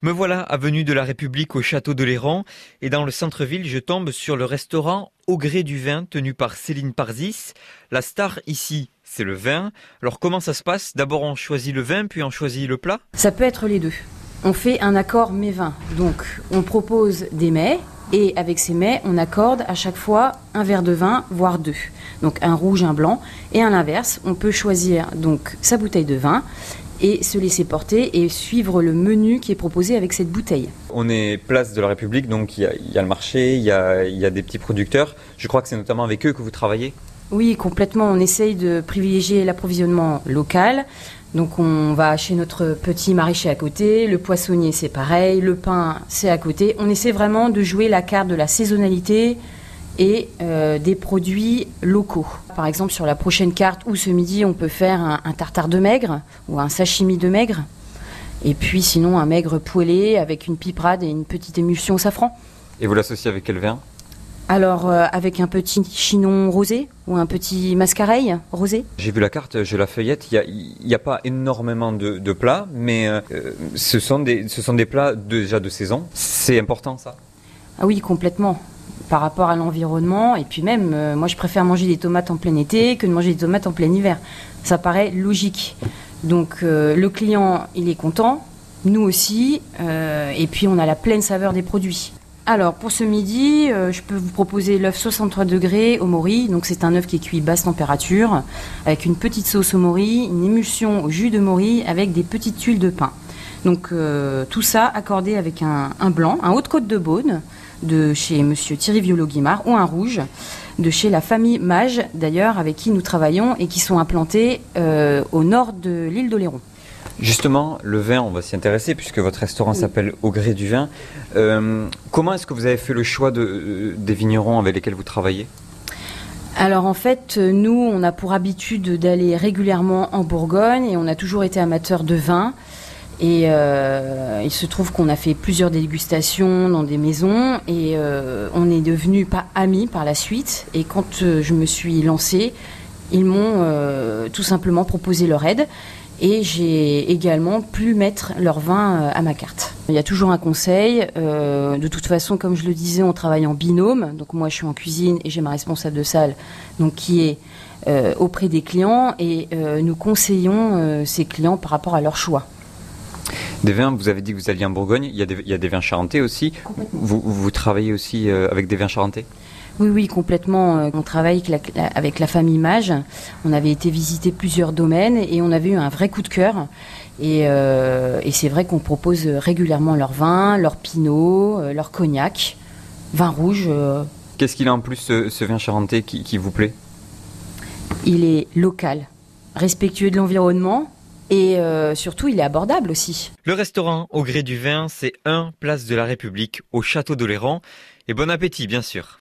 Me voilà avenue de la République au château de l'Héran et dans le centre-ville, je tombe sur le restaurant Au gré du vin tenu par Céline Parzis. La star ici, c'est le vin. Alors comment ça se passe? D'abord on choisit le vin puis on choisit le plat? Ça peut être les deux. On fait un accord mets-vin. Donc on propose des mets et avec ces mets, on accorde à chaque fois un verre de vin, voire deux. Donc un rouge, un blanc. Et à l'inverse, on peut choisir donc sa bouteille de vin et se laisser porter et suivre le menu qui est proposé avec cette bouteille. On est place de la République, donc il y a, le marché, il y y a des petits producteurs. Je crois que c'est notamment avec eux que vous travaillez Oui, complètement. On essaye de privilégier l'approvisionnement local. Donc on va chez notre petit maraîcher à côté, le poissonnier c'est pareil, le pain c'est à côté. On essaie vraiment de jouer la carte de la saisonnalité, et euh, des produits locaux. Par exemple, sur la prochaine carte ou ce midi, on peut faire un, tartare de maigre ou un sashimi de maigre. Et puis sinon, un maigre poêlé avec une piperade et une petite émulsion au safran. Et vous l'associez avec quel vin? Alors, euh, avec un petit chinon rosé ou un petit mascareil rosé J'ai vu la carte, je la feuillette. Il n'y a, pas énormément de, plats, mais euh, ce, sont des, ce sont des plats déjà de saison. C'est important ça? Ah oui, complètement par rapport à l'environnement. Et puis même, euh, moi, je préfère manger des tomates en plein été que de manger des tomates en plein hiver. Ça paraît logique. Donc euh, le client, il est content, nous aussi, euh, et puis on a la pleine saveur des produits. Alors pour ce midi, je peux vous proposer l'œuf 63 degrés au mori. Donc c'est un œuf qui est cuit basse température, avec une petite sauce au mori, une émulsion au jus de mori avec des petites tuiles de pain. Donc tout ça accordé avec un, un blanc, un haut de côte de Beaune, de chez Monsieur Thierry Violo-Guimard ou un rouge de chez la famille Mage, d'ailleurs, avec qui nous travaillons et qui sont implantés euh, au nord de l'île d'Oléron. Justement, le vin, on va s'y intéresser puisque votre restaurant s'appelle Au gré du vin. Euh, comment est-ce que vous avez fait le choix de, des vignerons avec lesquels vous travaillez? Alors en fait, nous, on a pour habitude d'aller régulièrement en Bourgogne et on a toujours été amateurs de vin. Et euh, il se trouve qu'on a fait plusieurs dégustations dans des maisons et euh, on est devenus pas amis par la suite. Et quand euh, je me suis lancée, ils m'ont tout simplement proposé leur aide et j'ai également pu mettre leur vin à ma carte. Il y a toujours un conseil. de toute façon, comme je le disais, on travaille en binôme. Donc moi, je suis en cuisine et j'ai ma responsable de salle, donc qui est auprès des clients et nous conseillons ces clients par rapport à leur choix. Des vins, vous avez dit que vous alliez en Bourgogne, il y a des, vins charentais aussi. Vous, travaillez aussi euh, avec des vins charentais? Oui, oui, complètement. Euh, on travaille avec la, famille Mage. On avait été visiter plusieurs domaines et on avait eu un vrai coup de cœur. Et, euh, c'est vrai qu'on propose régulièrement leur vin, leur pinot, leur cognac, vin rouge. Qu'est-ce qu'il a en plus, ce, vin charentais, qui vous plaît? Il est local, respectueux de l'environnement, et euh, surtout, il est abordable aussi. Le restaurant Au gré du vin, c'est 1 place de la République au château d'Oléran. Et bon appétit, bien sûr.